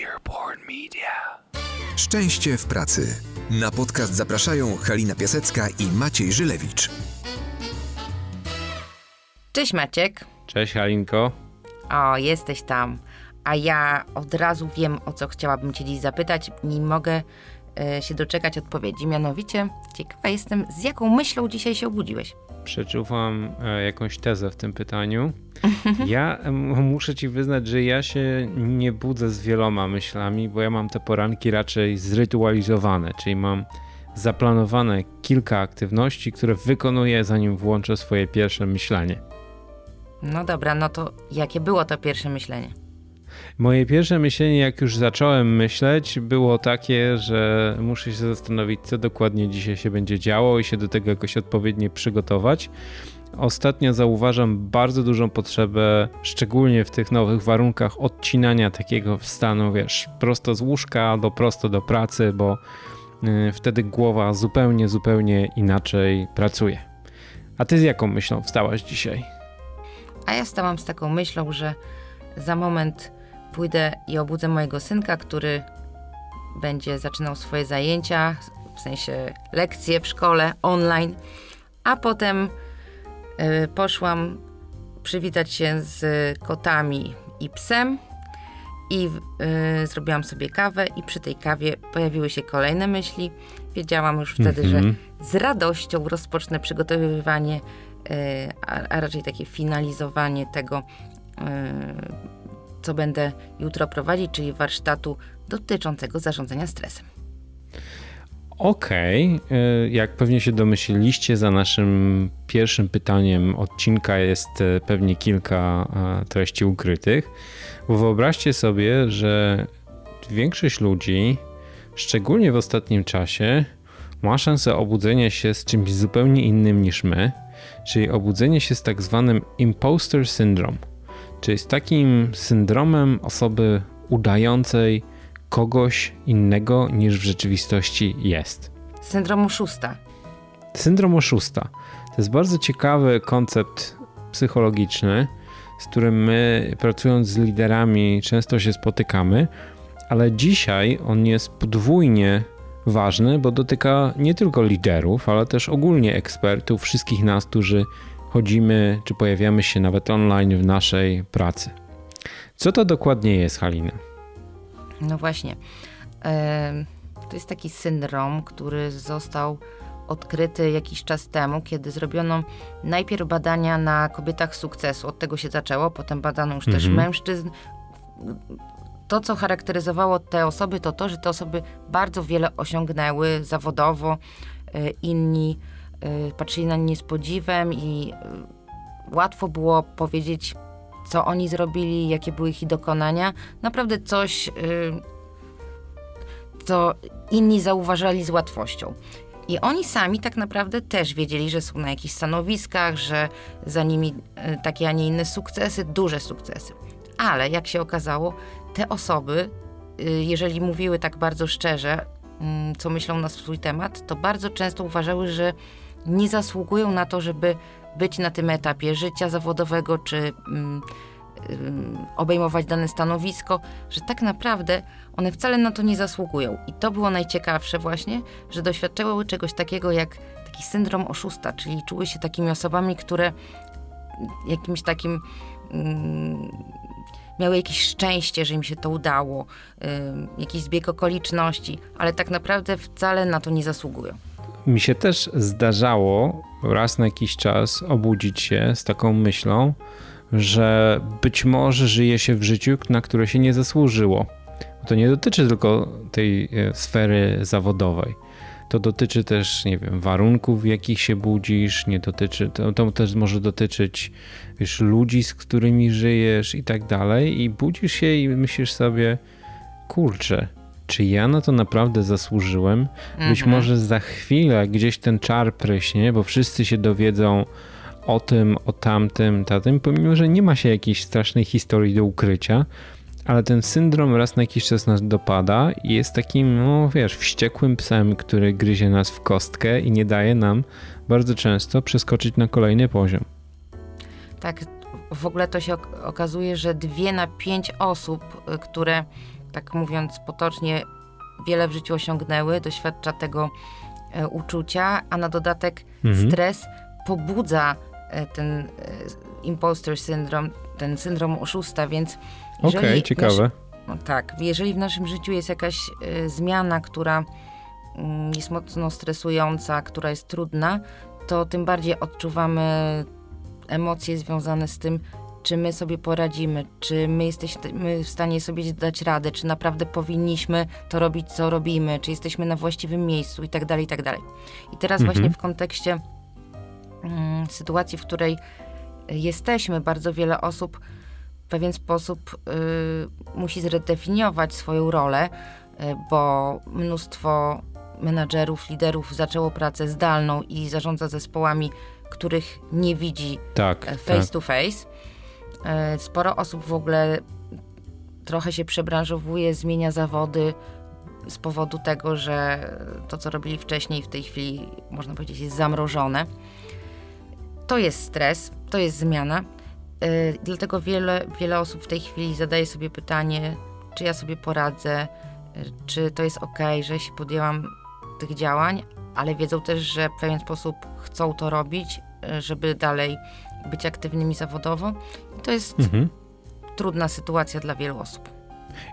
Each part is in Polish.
Earborn Media. Szczęście w pracy. Na podcast zapraszają Halina Piasecka i Maciej Żylewicz. Cześć Maciek. Cześć Halinko. O, jesteś tam. A ja od razu wiem, o co chciałabym Cię dziś zapytać. Nie mogę e, się doczekać odpowiedzi. Mianowicie, ciekawa jestem, z jaką myślą dzisiaj się obudziłeś? Przeczuwam e, jakąś tezę w tym pytaniu. Ja e, muszę ci wyznać, że ja się nie budzę z wieloma myślami, bo ja mam te poranki raczej zrytualizowane, czyli mam zaplanowane kilka aktywności, które wykonuję zanim włączę swoje pierwsze myślenie. No dobra, no to jakie było to pierwsze myślenie? Moje pierwsze myślenie, jak już zacząłem myśleć, było takie, że muszę się zastanowić, co dokładnie dzisiaj się będzie działo i się do tego jakoś odpowiednio przygotować. Ostatnio zauważam bardzo dużą potrzebę, szczególnie w tych nowych warunkach, odcinania takiego stanu, wiesz, prosto z łóżka albo prosto do pracy, bo y, wtedy głowa zupełnie, zupełnie inaczej pracuje. A ty z jaką myślą wstałaś dzisiaj? A ja stałam z taką myślą, że za moment pójdę i obudzę mojego synka, który będzie zaczynał swoje zajęcia, w sensie lekcje w szkole online, a potem y, poszłam przywitać się z kotami i psem i y, zrobiłam sobie kawę i przy tej kawie pojawiły się kolejne myśli. Wiedziałam już wtedy, że Mhm. z radością rozpocznę przygotowywanie, y, a, a raczej takie finalizowanie tego, y, co będę jutro prowadzić, czyli warsztatu dotyczącego zarządzania stresem. Okej, y, jak pewnie się domyśliliście, za naszym pierwszym pytaniem odcinka jest y, pewnie kilka y, treści ukrytych. Bo wyobraźcie sobie, że większość ludzi, szczególnie w ostatnim czasie, ma szansę obudzenia się z czymś zupełnie innym niż my, czyli obudzenie się z tak zwanym imposter syndrome, czyli z takim syndromem osoby udającej kogoś innego niż w rzeczywistości jest. Syndrom oszusta. Syndrom oszusta. To jest bardzo ciekawy koncept psychologiczny, z którym my pracując z liderami często się spotykamy, ale dzisiaj on jest podwójnie ważny, bo dotyka nie tylko liderów, ale też ogólnie ekspertów, wszystkich nas, którzy chodzimy czy pojawiamy się nawet online w naszej pracy. Co to dokładnie jest, Halina? No właśnie. To jest taki syndrom, który został odkryty jakiś czas temu, kiedy zrobiono najpierw badania na kobietach sukcesu. Od tego się zaczęło, potem badano już też Mhm. mężczyzn. To, co charakteryzowało te osoby, to to, że te osoby bardzo wiele osiągnęły zawodowo. E, Inni patrzyli na nie z podziwem i e, łatwo było powiedzieć, co oni zrobili, jakie były ich dokonania. Naprawdę coś, y, co inni zauważali z łatwością. I oni sami tak naprawdę też wiedzieli, że są na jakichś stanowiskach, że za nimi y, takie, a nie inne sukcesy, duże sukcesy. Ale jak się okazało, te osoby, y, jeżeli mówiły tak bardzo szczerze, mm, co myślą na swój temat, to bardzo często uważały, że nie zasługują na to, żeby być na tym etapie życia zawodowego, czy mm, ym, obejmować dane stanowisko, że tak naprawdę one wcale na to nie zasługują. I to było najciekawsze właśnie, że doświadczyły czegoś takiego jak taki syndrom oszusta, czyli czuły się takimi osobami, które jakimś takim ym, miały jakieś szczęście, że im się to udało, ym, jakiś zbieg okoliczności, ale tak naprawdę wcale na to nie zasługują. Mi się też zdarzało raz na jakiś czas obudzić się z taką myślą, że być może żyje się w życiu, na które się nie zasłużyło. To nie dotyczy tylko tej e, sfery zawodowej. To dotyczy też, nie wiem, warunków, w jakich się budzisz, nie dotyczy, to, to też może dotyczyć wiesz, ludzi, z którymi żyjesz i tak dalej. I budzisz się i myślisz sobie, kurczę, czy ja na to naprawdę zasłużyłem? Być może za chwilę gdzieś ten czar pryśnie, bo wszyscy się dowiedzą o tym, o tamtym, tamtym, pomimo, że nie ma się jakiejś strasznej historii do ukrycia, ale ten syndrom raz na jakiś czas nas dopada i jest takim, no wiesz, wściekłym psem, który gryzie nas w kostkę i nie daje nam bardzo często przeskoczyć na kolejny poziom. Tak, w ogóle to się ok- okazuje, że dwie na pięć osób, y, które tak mówiąc potocznie, wiele w życiu osiągnęły, doświadcza tego e, uczucia, a na dodatek Mhm. stres pobudza e, ten e, imposter syndrom, ten syndrom oszusta, więc Okej, jeżeli ciekawe. no tak, jeżeli w naszym życiu jest jakaś y, zmiana, która mm, jest mocno stresująca, która jest trudna, to tym bardziej odczuwamy emocje związane z tym, czy my sobie poradzimy, czy my jesteśmy w stanie sobie dać radę, czy naprawdę powinniśmy to robić, co robimy, czy jesteśmy na właściwym miejscu i tak dalej, i tak dalej. I teraz Mhm. właśnie w kontekście mm, sytuacji, w której jesteśmy, bardzo wiele osób w pewien sposób y, musi zredefiniować swoją rolę, y, bo mnóstwo menadżerów, liderów zaczęło pracę zdalną i zarządza zespołami, których nie widzi Tak, e, face tak. to face. E, Sporo osób w ogóle trochę się przebranżowuje, zmienia zawody z powodu tego, że to, co robili wcześniej, w tej chwili, można powiedzieć, jest zamrożone. To jest stres, to jest zmiana. E, Dlatego wiele, wiele osób w tej chwili zadaje sobie pytanie, czy ja sobie poradzę, e, czy to jest ok, że się podjęłam tych działań, ale wiedzą też, że w pewien sposób chcą to robić, żeby dalej być aktywnymi zawodowo. I to jest Mhm. trudna sytuacja dla wielu osób.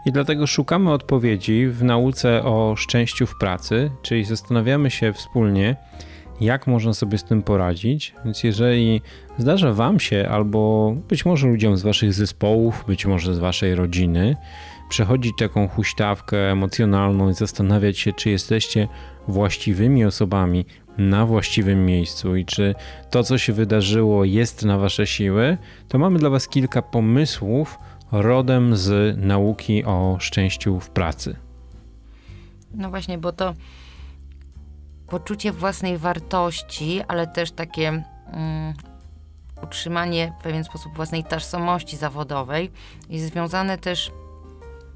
I dlatego szukamy odpowiedzi w nauce o szczęściu w pracy, czyli zastanawiamy się wspólnie, jak można sobie z tym poradzić. Więc jeżeli zdarza Wam się, albo być może ludziom z Waszych zespołów, być może z Waszej rodziny, przechodzić taką huśtawkę emocjonalną i zastanawiać się, czy jesteście właściwymi osobami na właściwym miejscu. I czy to, co się wydarzyło, jest na Wasze siły, to mamy dla Was kilka pomysłów rodem z nauki o szczęściu w pracy. No właśnie, bo to poczucie własnej wartości, ale też takie mm, utrzymanie w pewien sposób własnej tożsamości zawodowej jest związane też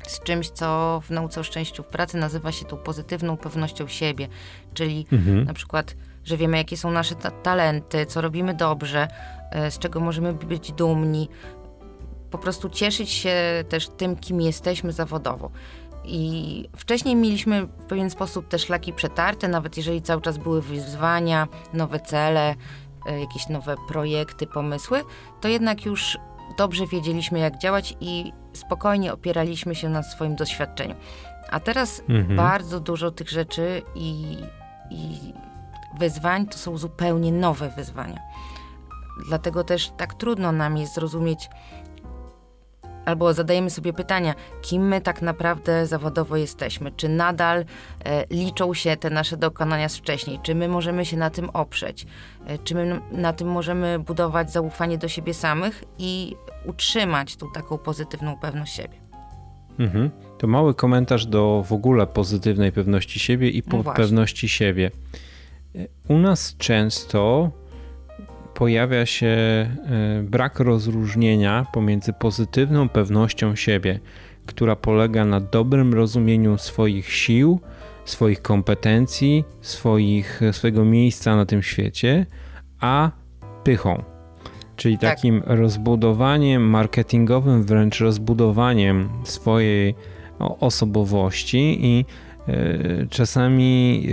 z czymś, co w nauce o szczęściu w pracy nazywa się tą pozytywną pewnością siebie, czyli Mhm. na przykład, że wiemy, jakie są nasze ta- talenty, co robimy dobrze, e, z czego możemy być dumni. Po prostu cieszyć się też tym, kim jesteśmy zawodowo. I wcześniej mieliśmy w pewien sposób te szlaki przetarte, nawet jeżeli cały czas były wyzwania, nowe cele, e, jakieś nowe projekty, pomysły, to jednak już dobrze wiedzieliśmy, jak działać i spokojnie opieraliśmy się na swoim doświadczeniu. A teraz Mhm. bardzo dużo tych rzeczy i, i wyzwań to są zupełnie nowe wyzwania. Dlatego też tak trudno nam jest zrozumieć, albo zadajemy sobie pytania, kim my tak naprawdę zawodowo jesteśmy? Czy nadal e, liczą się te nasze dokonania z wcześniej? Czy my możemy się na tym oprzeć? E, czy my na tym możemy budować zaufanie do siebie samych i utrzymać tą taką pozytywną pewność siebie? Mhm. To mały komentarz do w ogóle pozytywnej pewności siebie i No pewności siebie. U nas często pojawia się e, brak rozróżnienia pomiędzy pozytywną pewnością siebie, która polega na dobrym rozumieniu swoich sił, swoich kompetencji, swoich, swojego miejsca na tym świecie, a pychą. Czyli Tak. takim rozbudowaniem marketingowym, wręcz rozbudowaniem swojej osobowości i e, czasami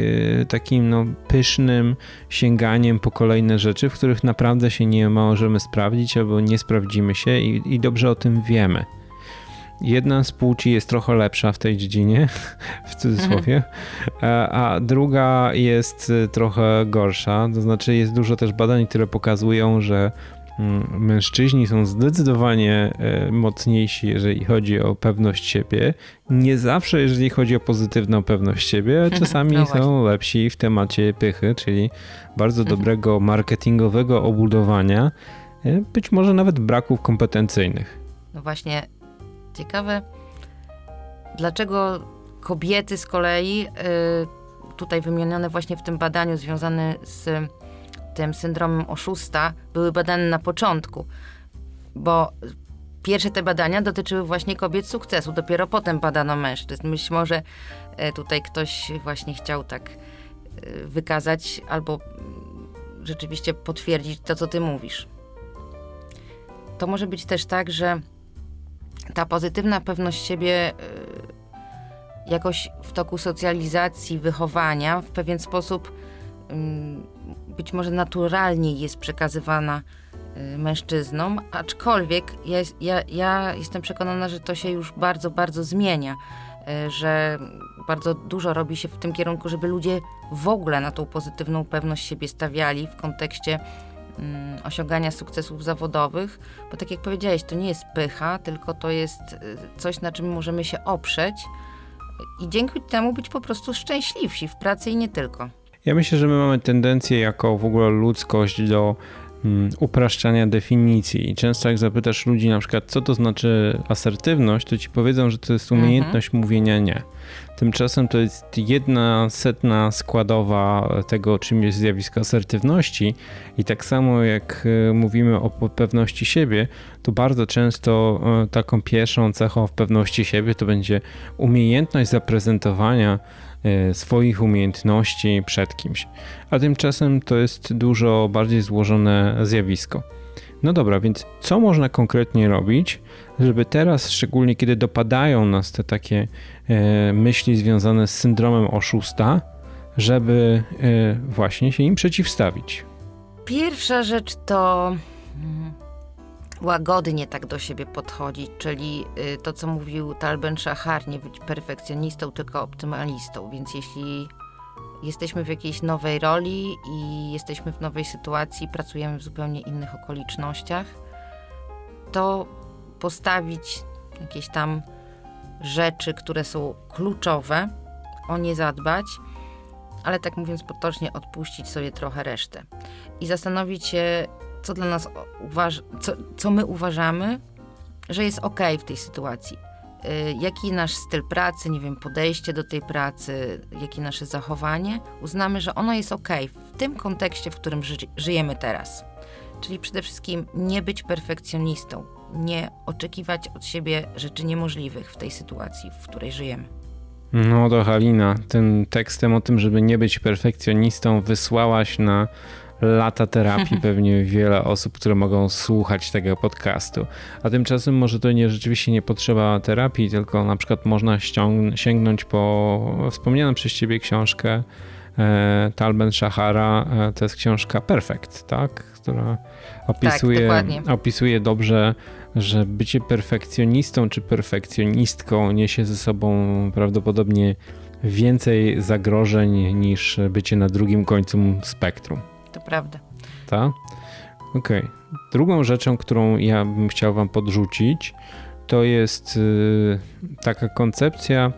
e, takim no, pysznym sięganiem po kolejne rzeczy, w których naprawdę się nie możemy sprawdzić albo nie sprawdzimy się i, i dobrze o tym wiemy. Jedna z płci jest trochę lepsza w tej dziedzinie, w cudzysłowie, a, a druga jest e, trochę gorsza. To znaczy, jest dużo też badań, które pokazują, że mężczyźni są zdecydowanie e, mocniejsi, jeżeli chodzi o pewność siebie. Nie zawsze, jeżeli chodzi o pozytywną pewność siebie, a czasami No są lepsi w temacie pychy, czyli bardzo dobrego marketingowego obudowania, e, być może nawet braków kompetencyjnych. No właśnie, ciekawe, dlaczego kobiety z kolei, y, tutaj wymienione właśnie w tym badaniu związane z tym syndromem oszusta, były badane na początku, bo pierwsze te badania dotyczyły właśnie kobiet sukcesu, dopiero potem badano mężczyzn. Być może y, tutaj ktoś właśnie chciał tak y, wykazać albo mm, rzeczywiście potwierdzić to, co ty mówisz. To może być też tak, że ta pozytywna pewność siebie y, jakoś w toku socjalizacji, wychowania w pewien sposób być może naturalnie jest przekazywana y, mężczyznom, aczkolwiek ja, ja, ja jestem przekonana, że to się już bardzo, bardzo zmienia, y, że bardzo dużo robi się w tym kierunku, żeby ludzie w ogóle na tą pozytywną pewność siebie stawiali w kontekście mm, osiągania sukcesów zawodowych, bo tak jak powiedziałeś, to nie jest pycha, tylko to jest y, coś, na czym możemy się oprzeć i dzięki temu być po prostu szczęśliwsi w pracy i nie tylko. Ja myślę, że my mamy tendencję jako w ogóle ludzkość do um, upraszczania definicji. I często jak zapytasz ludzi na przykład, co to znaczy asertywność, to ci powiedzą, że to jest mhm. umiejętność mhm. mówienia nie. Tymczasem to jest jedna setna składowa tego, czym jest zjawisko asertywności. I tak samo jak e, mówimy o pewności siebie, to bardzo często e, taką pierwszą cechą w pewności siebie to będzie umiejętność zaprezentowania swoich umiejętności przed kimś. A tymczasem to jest dużo bardziej złożone zjawisko. No dobra, więc co można konkretnie robić, żeby teraz, szczególnie kiedy dopadają nas te takie e, myśli związane z syndromem oszusta, żeby e, właśnie się im przeciwstawić? Pierwsza rzecz to mm, łagodnie tak do siebie podchodzić, czyli y, to, co mówił Talben Shahar, nie być perfekcjonistą, tylko optymalistą. Więc jeśli jesteśmy w jakiejś nowej roli i jesteśmy w nowej sytuacji, pracujemy w zupełnie innych okolicznościach, to postawić jakieś tam rzeczy, które są kluczowe, o nie zadbać, ale tak mówiąc potocznie, odpuścić sobie trochę resztę i zastanowić się, co dla nas uważ- co, co my uważamy, że jest ok w tej sytuacji Y, jaki nasz styl pracy, nie wiem, podejście do tej pracy, jakie nasze zachowanie, uznamy, że ono jest ok w tym kontekście, w którym ży żyjemy teraz. Czyli przede wszystkim nie być perfekcjonistą, nie oczekiwać od siebie rzeczy niemożliwych w tej sytuacji, w której żyjemy. No to Halina, tym tekstem o tym, żeby nie być perfekcjonistą, wysłałaś na lata terapii pewnie wiele osób, które mogą słuchać tego podcastu. A tymczasem może to nie rzeczywiście nie potrzeba terapii, tylko na przykład można sięgnąć po wspomnianą przez ciebie książkę e, Talben Shahara. E, to jest książka Perfect, tak? Która opisuje, tak, opisuje dobrze, że bycie perfekcjonistą czy perfekcjonistką niesie ze sobą prawdopodobnie więcej zagrożeń niż bycie na drugim końcu spektrum to prawda. Tak? Okej. Okay. Drugą rzeczą, którą ja bym chciał Wam podrzucić, to jest y, taka koncepcja,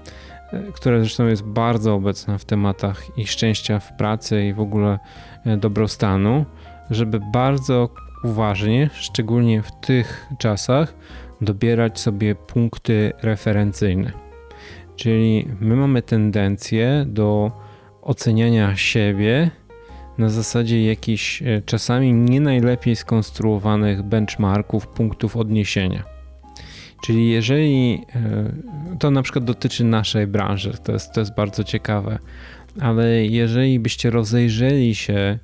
y, która zresztą jest bardzo obecna w tematach i szczęścia w pracy i w ogóle y, dobrostanu, żeby bardzo uważnie, szczególnie w tych czasach, dobierać sobie punkty referencyjne. Czyli my mamy tendencję do oceniania siebie na zasadzie jakichś e, czasami nie najlepiej skonstruowanych benchmarków, punktów odniesienia. Czyli jeżeli e, to na przykład dotyczy naszej branży, to jest, to jest bardzo ciekawe, ale jeżeli byście rozejrzeli się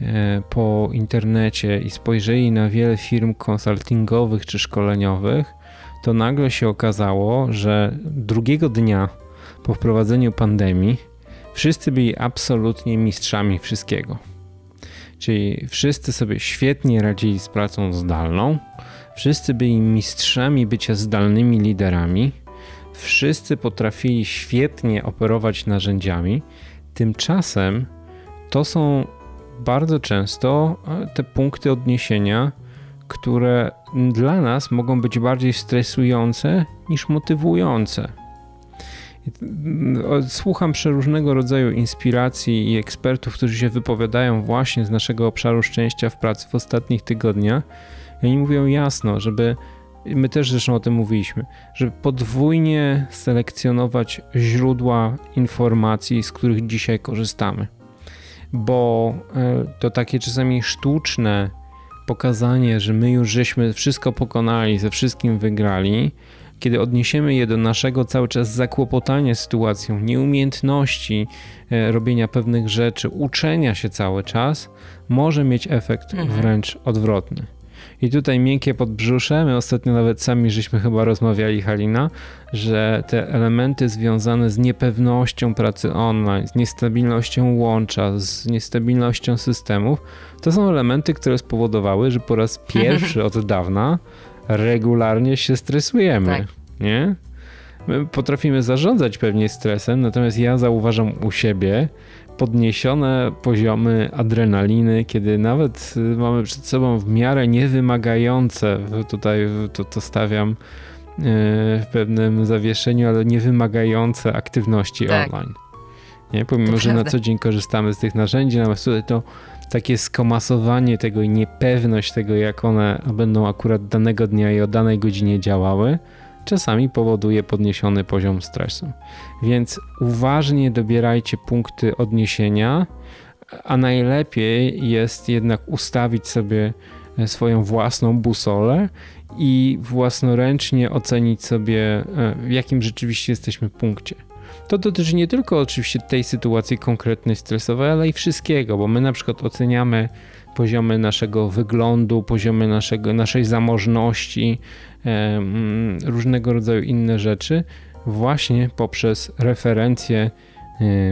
e, po internecie i spojrzeli na wiele firm konsultingowych czy szkoleniowych, to nagle się okazało, że drugiego dnia po wprowadzeniu pandemii wszyscy byli absolutnie mistrzami wszystkiego. Czyli wszyscy sobie świetnie radzili z pracą zdalną, wszyscy byli mistrzami bycia zdalnymi liderami, wszyscy potrafili świetnie operować narzędziami. Tymczasem to są bardzo często e, te punkty odniesienia, które dla nas mogą być bardziej stresujące niż motywujące. Słucham przeróżnego rodzaju inspiracji i ekspertów, którzy się wypowiadają właśnie z naszego obszaru szczęścia w pracy w ostatnich tygodniach. I oni mówią jasno, żeby my też zresztą o tym mówiliśmy, żeby podwójnie selekcjonować źródła informacji, z których dzisiaj korzystamy. Bo e, to takie czasami sztuczne pokazanie, że my już żeśmy wszystko pokonali, ze wszystkim wygrali, kiedy odniesiemy je do naszego cały czas zakłopotania sytuacją, nieumiejętności e, robienia pewnych rzeczy, uczenia się cały czas, może mieć efekt mhm. wręcz odwrotny. I tutaj miękkie podbrzusze, my ostatnio nawet sami żeśmy chyba rozmawiali, Halina, że te elementy związane z niepewnością pracy online, z niestabilnością łącza, z niestabilnością systemów, to są elementy, które spowodowały, że po raz pierwszy od dawna regularnie się stresujemy, tak. nie? My potrafimy zarządzać pewnie stresem, natomiast ja zauważam u siebie podniesione poziomy adrenaliny, kiedy nawet y, mamy przed sobą w miarę niewymagające, tutaj to, to stawiam y, w pewnym zawieszeniu, ale niewymagające aktywności tak. online. Nie? Pomimo, że na co dzień korzystamy z tych narzędzi, natomiast tutaj to takie skomasowanie tego i niepewność tego, jak one będą akurat danego dnia i o danej godzinie działały, czasami powoduje podniesiony poziom stresu. Więc uważnie dobierajcie punkty odniesienia, a najlepiej jest jednak ustawić sobie swoją własną busolę i własnoręcznie ocenić sobie, e, w jakim rzeczywiście jesteśmy punkcie. To dotyczy nie tylko oczywiście tej sytuacji konkretnej stresowej, ale i wszystkiego, bo my na przykład oceniamy poziomy naszego wyglądu, poziomy naszego, naszej zamożności, różnego rodzaju inne rzeczy, właśnie poprzez referencje,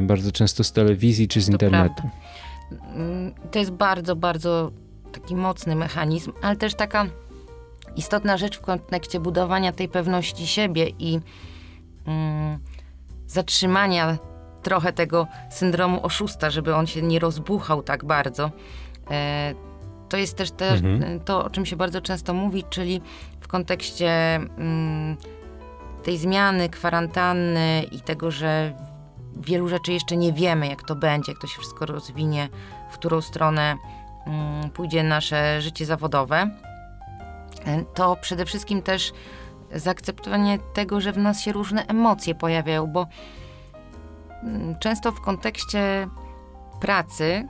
bardzo często z telewizji czy z to internetu. Prawda. Mm, to jest bardzo, bardzo taki mocny mechanizm, ale też taka istotna rzecz w kontekście budowania tej pewności siebie i mm, zatrzymania trochę tego syndromu oszusta, żeby on się nie rozbuchał tak bardzo. E, to jest też te, mhm. to, o czym się bardzo często mówi, czyli w kontekście mm, tej zmiany, kwarantanny i tego, że wielu rzeczy jeszcze nie wiemy, jak to będzie, jak to się wszystko rozwinie, w którą stronę mm, pójdzie nasze życie zawodowe, e, to przede wszystkim też zaakceptowanie tego, że w nas się różne emocje pojawiają, bo mm, często w kontekście pracy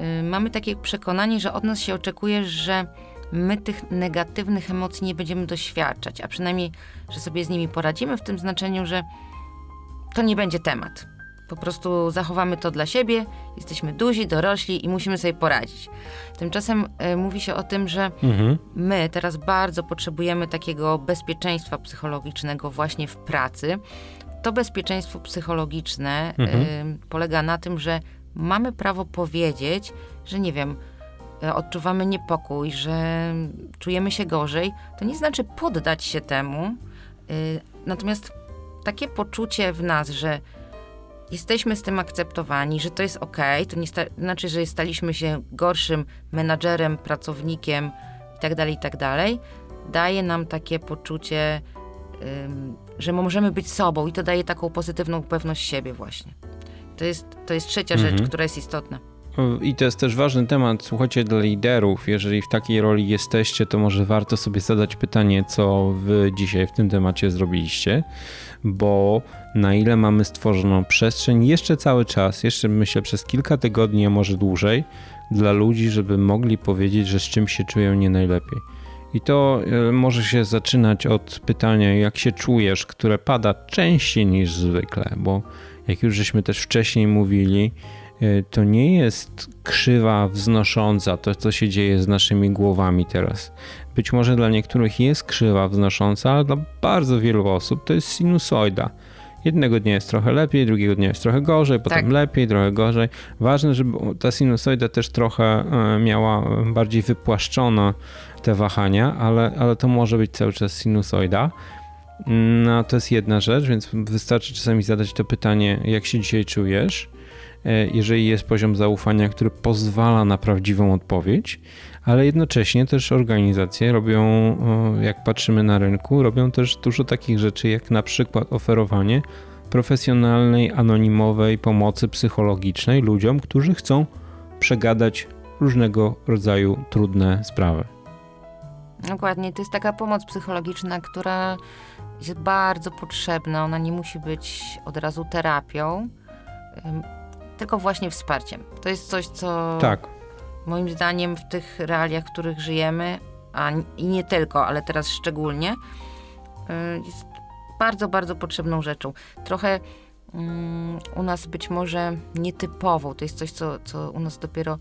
Y, mamy takie przekonanie, że od nas się oczekuje, że my tych negatywnych emocji nie będziemy doświadczać, a przynajmniej, że sobie z nimi poradzimy w tym znaczeniu, że to nie będzie temat. Po prostu zachowamy to dla siebie, jesteśmy duzi, dorośli i musimy sobie poradzić. Tymczasem y, mówi się o tym, że mhm. my teraz bardzo potrzebujemy takiego bezpieczeństwa psychologicznego właśnie w pracy. To bezpieczeństwo psychologiczne mhm. y, polega na tym, że mamy prawo powiedzieć, że nie wiem, e, odczuwamy niepokój, że czujemy się gorzej, to nie znaczy poddać się temu. E, natomiast takie poczucie w nas, że jesteśmy z tym akceptowani, że to jest ok, to nie znaczy, że staliśmy się gorszym menadżerem, pracownikiem itd., tak itd., tak daje nam takie poczucie, że możemy być sobą i to daje taką pozytywną pewność siebie właśnie. To jest, to jest trzecia mhm. rzecz, która jest istotna. I to jest też ważny temat, słuchajcie, dla liderów. Jeżeli w takiej roli jesteście, to może warto sobie zadać pytanie, co wy dzisiaj w tym temacie zrobiliście, bo na ile mamy stworzoną przestrzeń jeszcze cały czas, jeszcze myślę przez kilka tygodni, a może dłużej, dla ludzi, żeby mogli powiedzieć, że z czym się czują nie najlepiej. I to e, może się zaczynać od pytania, jak się czujesz, które pada częściej niż zwykle, bo jak już żeśmy też wcześniej mówili, to nie jest krzywa wznosząca to, co się dzieje z naszymi głowami teraz. Być może dla niektórych jest krzywa wznosząca, ale dla bardzo wielu osób to jest sinusoida. Jednego dnia jest trochę lepiej, drugiego dnia jest trochę gorzej, potem tak. lepiej, trochę gorzej. Ważne, żeby ta sinusoida też trochę e, miała bardziej wypłaszczone te wahania, ale, ale to może być cały czas sinusoida. No to jest jedna rzecz, więc wystarczy czasami zadać to pytanie, jak się dzisiaj czujesz, e, jeżeli jest poziom zaufania, który pozwala na prawdziwą odpowiedź, ale jednocześnie też organizacje robią, jak patrzymy na rynku, robią też dużo takich rzeczy, jak na przykład oferowanie profesjonalnej, anonimowej pomocy psychologicznej ludziom, którzy chcą przegadać różnego rodzaju trudne sprawy. Dokładnie, to jest taka pomoc psychologiczna, która jest bardzo potrzebna. Ona nie musi być od razu terapią, tylko właśnie wsparciem. To jest coś, co tak. moim zdaniem w tych realiach, w których żyjemy, a i nie tylko, ale teraz szczególnie, jest bardzo, bardzo potrzebną rzeczą. Trochę um, u nas być może nietypową. To jest coś, co, co u nas dopiero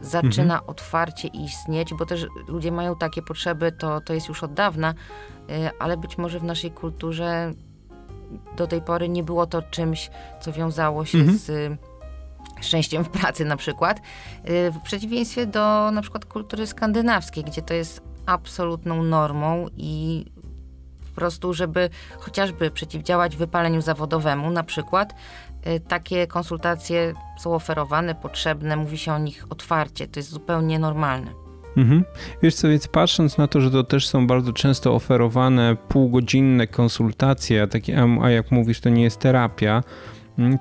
zaczyna mhm. otwarcie istnieć, bo też ludzie mają takie potrzeby, to, to jest już od dawna, y, ale być może w naszej kulturze do tej pory nie było to czymś, co wiązało się mhm. z szczęściem w pracy na przykład, y, w przeciwieństwie do na przykład kultury skandynawskiej, gdzie to jest absolutną normą i po prostu, żeby chociażby przeciwdziałać wypaleniu zawodowemu na przykład, y, takie konsultacje są oferowane, potrzebne, mówi się o nich otwarcie, to jest zupełnie normalne. Mhm. Wiesz co, więc patrząc na to, że to też są bardzo często oferowane półgodzinne konsultacje, a, takie, a jak mówisz, to nie jest terapia,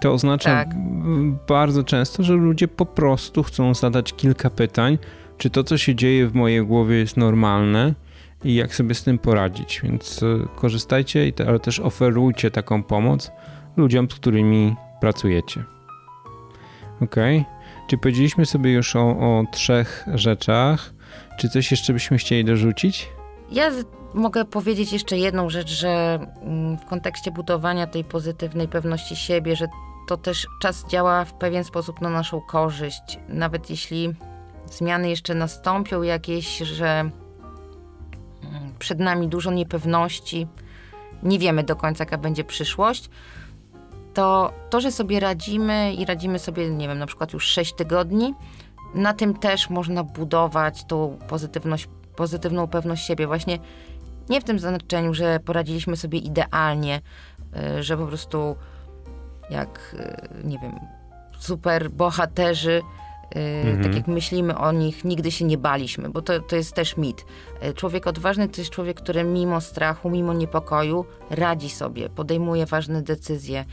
to oznacza tak. bardzo często, że ludzie po prostu chcą zadać kilka pytań, czy to, co się dzieje w mojej głowie jest normalne i jak sobie z tym poradzić. Więc e, korzystajcie, ale też oferujcie taką pomoc ludziom, z którymi pracujecie. Ok? Czy powiedzieliśmy sobie już o, o trzech rzeczach? Czy coś jeszcze byśmy chcieli dorzucić? Ja mogę powiedzieć jeszcze jedną rzecz, że mm, w kontekście budowania tej pozytywnej pewności siebie, że to też czas działa w pewien sposób na naszą korzyść. Nawet jeśli zmiany jeszcze nastąpią jakieś, że mm, przed nami dużo niepewności, nie wiemy do końca, jaka będzie przyszłość, to to, że sobie radzimy i radzimy sobie, nie wiem, na przykład już 6 tygodni, na tym też można budować tą pozytywność, pozytywną pewność siebie. Właśnie nie w tym znaczeniu, że poradziliśmy sobie idealnie, y, że po prostu jak, y, nie wiem, super bohaterzy, y, mhm. tak jak myślimy o nich, nigdy się nie baliśmy, bo to, to jest też mit. Człowiek odważny to jest człowiek, który mimo strachu, mimo niepokoju radzi sobie, podejmuje ważne decyzje,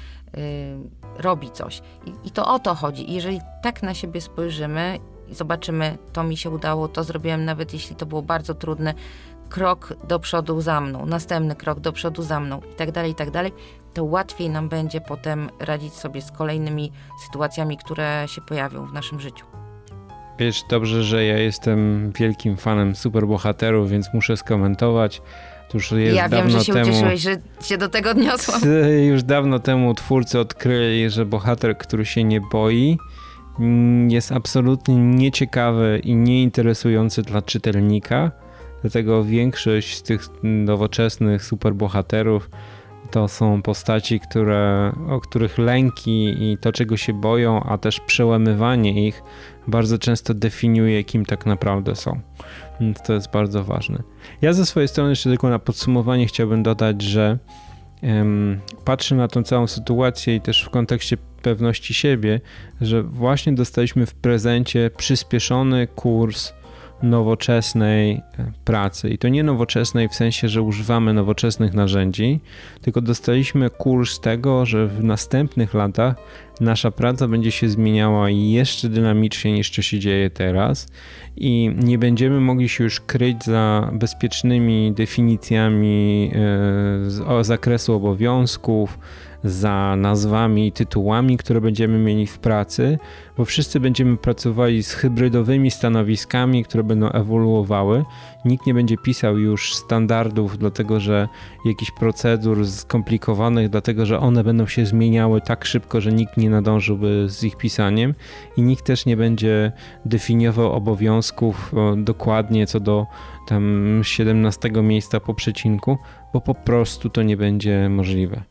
robi coś. I, I, to o to chodzi. I jeżeli tak na siebie spojrzymy i zobaczymy, to mi się udało, to zrobiłem, nawet jeśli to było bardzo trudne, krok do przodu za mną, następny krok do przodu za mną i tak dalej, i tak dalej, to łatwiej nam będzie potem radzić sobie z kolejnymi sytuacjami, które się pojawią w naszym życiu. Wiesz, dobrze, że ja jestem wielkim fanem superbohaterów, więc muszę skomentować. To już jest ja wiem, że się temu, ucieszyłeś, że się do tego odniosłam. Już dawno temu twórcy odkryli, że bohater, który się nie boi, jest absolutnie nieciekawy i nieinteresujący dla czytelnika. Dlatego większość z tych nowoczesnych superbohaterów to są postaci, które, o których lęki i to, czego się boją, a też przełamywanie ich bardzo często definiuje, kim tak naprawdę są. Więc to jest bardzo ważne. Ja ze swojej strony jeszcze tylko na podsumowanie chciałbym dodać, że um, patrzę na tą całą sytuację i też w kontekście pewności siebie, że właśnie dostaliśmy w prezencie przyspieszony kurs nowoczesnej e, pracy. I to nie nowoczesnej w sensie, że używamy nowoczesnych narzędzi, tylko dostaliśmy kurs tego, że w następnych latach nasza praca będzie się zmieniała jeszcze dynamiczniej niż to się dzieje teraz i nie będziemy mogli się już kryć za bezpiecznymi definicjami e, zakresu obowiązków, za nazwami i tytułami, które będziemy mieli w pracy, bo wszyscy będziemy pracowali z hybrydowymi stanowiskami, które będą ewoluowały. Nikt nie będzie pisał już standardów, dlatego że jakichś procedur skomplikowanych, dlatego że one będą się zmieniały tak szybko, że nikt nie nadążyłby z ich pisaniem i nikt też nie będzie definiował obowiązków dokładnie co do tam 17 miejsca po przecinku, bo po prostu to nie będzie możliwe.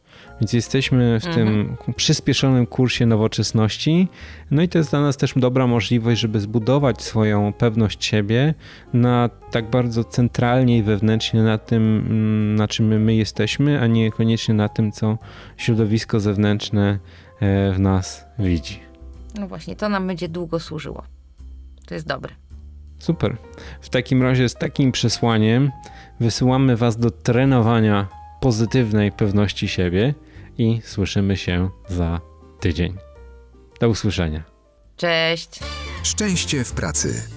Więc jesteśmy w mhm. tym przyspieszonym kursie nowoczesności. No i to jest dla nas też dobra możliwość, żeby zbudować swoją pewność siebie na tak bardzo centralnie i wewnętrznie na tym, na czym my jesteśmy, a nie koniecznie na tym, co środowisko zewnętrzne e, w nas widzi. No właśnie, to nam będzie długo służyło. To jest dobre. Super. W takim razie z takim przesłaniem wysyłamy Was do trenowania pozytywnej pewności siebie i słyszymy się za tydzień. Do usłyszenia. Cześć. Szczęście w pracy.